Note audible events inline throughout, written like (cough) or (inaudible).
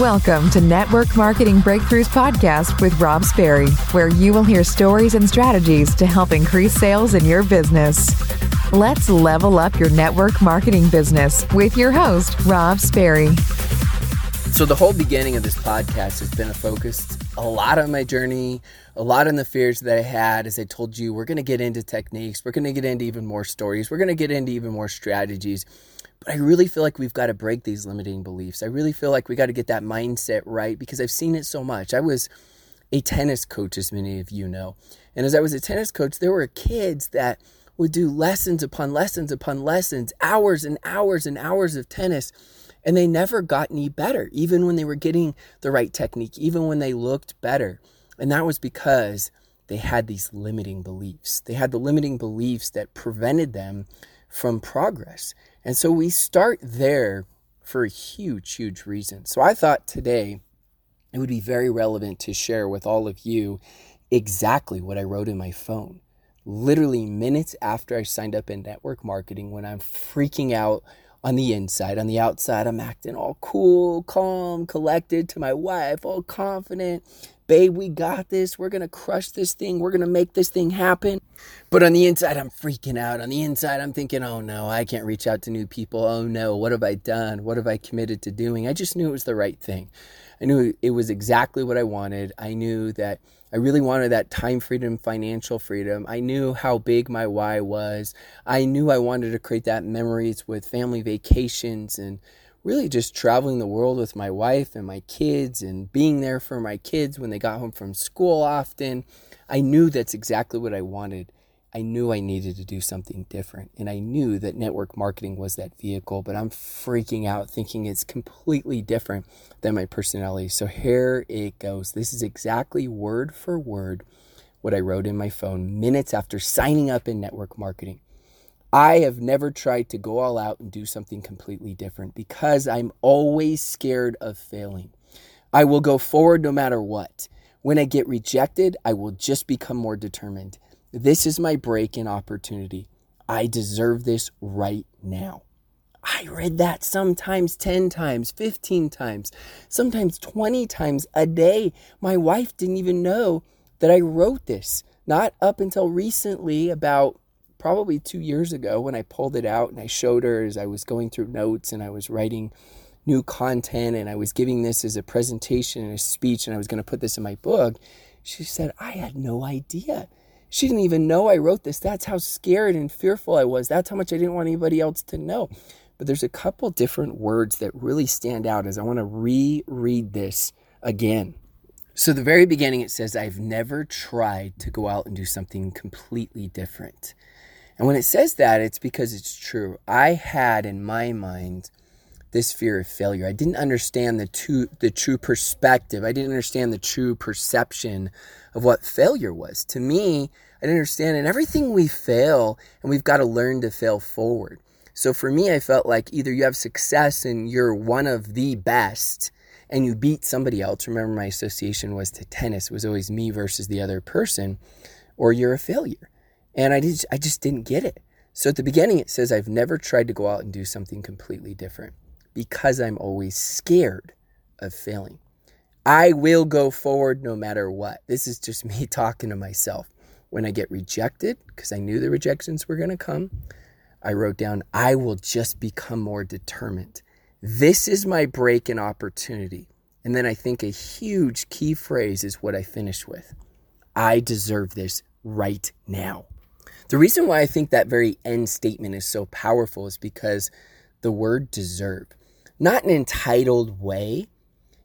Welcome to Network Marketing Breakthroughs Podcast with Rob Sperry, where you will hear stories and strategies to help increase sales in your business. Let's level up your network marketing business with your host, Rob Sperry. So, the whole beginning of this podcast has been a focus, a lot on my journey, a lot on the fears that I had. As I told you, we're going to get into techniques, we're going to get into even more stories, we're going to get into even more strategies. But I really feel like we've got to break these limiting beliefs. I really feel like we got to get that mindset right because I've seen it so much. I was a tennis coach, as many of you know. And as I was a tennis coach, there were kids that would do lessons upon lessons upon lessons, hours and hours and hours of tennis. And they never got any better, even when they were getting the right technique, even when they looked better. And that was because they had these limiting beliefs. They had the limiting beliefs that prevented them from progress. And so we start there for a huge, huge reason. So I thought today it would be very relevant to share with all of you exactly what I wrote in my phone. Literally minutes after I signed up in network marketing, when I'm freaking out on the inside. On the outside, I'm acting all cool, calm, collected to my wife, all confident, babe, we got this. We're going to crush this thing. We're going to make this thing happen. But on the inside, I'm freaking out. On the inside, I'm thinking, oh no, I can't reach out to new people. Oh no, what have I done? What have I committed to doing? I just knew it was the right thing. I knew it was exactly what I wanted. I knew that I really wanted that time freedom, financial freedom. I knew how big my why was. I knew I wanted to create that memories with family vacations and really just traveling the world with my wife and my kids and being there for my kids when they got home from school often. I knew that's exactly what I wanted. I knew I needed to do something different. And I knew that network marketing was that vehicle, but I'm freaking out thinking it's completely different than my personality. So here it goes. This is exactly word for word what I wrote in my phone minutes after signing up in network marketing. I have never tried to go all out and do something completely different because I'm always scared of failing. I will go forward no matter what. When I get rejected, I will just become more determined. This is my break in opportunity. I deserve this right now. I read that sometimes 10 times, 15 times, sometimes 20 times a day. My wife didn't even know that I wrote this. Not up until recently, about probably two years ago when I pulled it out and I showed her as I was going through notes and I was writing new content and I was giving this as a presentation and a speech and I was going to put this in my book. She said, I had no idea. She didn't even know I wrote this. That's how scared and fearful I was. That's how much I didn't want anybody else to know. But there's a couple different words that really stand out as I want to reread this again. So, the very beginning, it says, I've never tried to go out and do something completely different. And when it says that, it's because it's true. I had in my mind this fear of failure. I didn't understand the true, the true perspective. I didn't understand the true perception of what failure was. To me, I didn't understand And everything we fail and we've got to learn to fail forward. So for me, I felt like either you have success and you're one of the best and you beat somebody else. Remember, my association was to tennis, it was always me versus the other person, or you're a failure. And I just, I just didn't get it. So at the beginning, it says, I've never tried to go out and do something completely different because I'm always scared of failing. I will go forward no matter what. This is just (laughs) me talking to myself. When I get rejected, because I knew the rejections were going to come, I wrote down, I will just become more determined. This is my break and opportunity. And then I think a huge key phrase is what I finish with I deserve this right now. The reason why I think that very end statement is so powerful is because the word deserve, not an entitled way,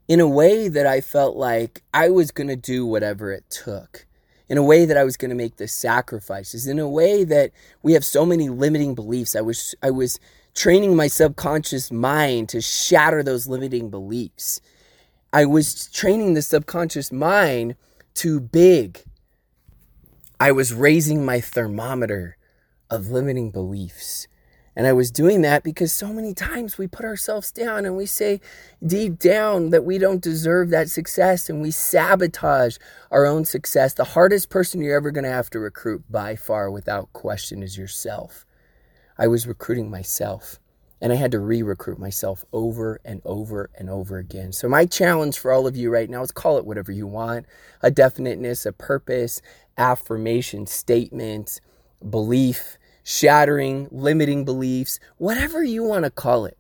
in a way that I felt like I was going to do whatever it took, in a way that I was going to make the sacrifices, in a way that we have so many limiting beliefs. I was, I was training my subconscious mind to shatter those limiting beliefs. I was training the subconscious mind to big, I was raising my thermometer of limiting beliefs. And I was doing that because so many times we put ourselves down and we say deep down that we don't deserve that success and we sabotage our own success. The hardest person you're ever going to have to recruit by far, without question, is yourself. I was recruiting myself. And I had to re recruit myself over and over and over again. So, my challenge for all of you right now is call it whatever you want a definiteness, a purpose, affirmation, statement, belief, shattering, limiting beliefs, whatever you want to call it.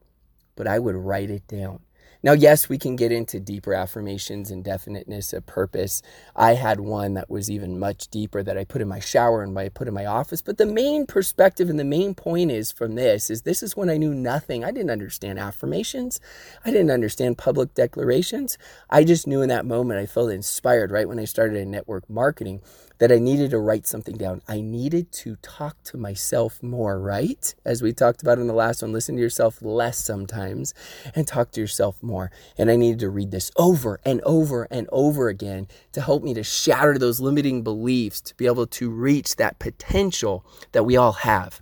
But I would write it down. Now, yes, we can get into deeper affirmations and definiteness of purpose. I had one that was even much deeper that I put in my shower and I put in my office. But the main perspective and the main point is from this is this is when I knew nothing. I didn't understand affirmations. I didn't understand public declarations. I just knew in that moment I felt inspired right when I started in network marketing that I needed to write something down. I needed to talk to myself more, right? As we talked about in the last one, listen to yourself less sometimes and talk to yourself more. And I needed to read this over and over and over again to help me to shatter those limiting beliefs, to be able to reach that potential that we all have.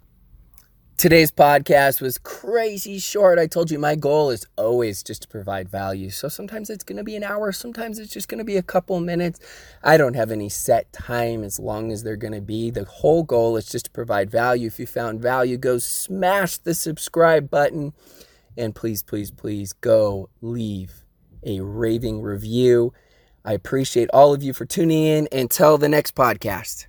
Today's podcast was crazy short. I told you my goal is always just to provide value. So sometimes it's going to be an hour, sometimes it's just going to be a couple minutes. I don't have any set time as long as they're going to be. The whole goal is just to provide value. If you found value, go smash the subscribe button and please, please, please go leave a raving review. I appreciate all of you for tuning in. Until the next podcast.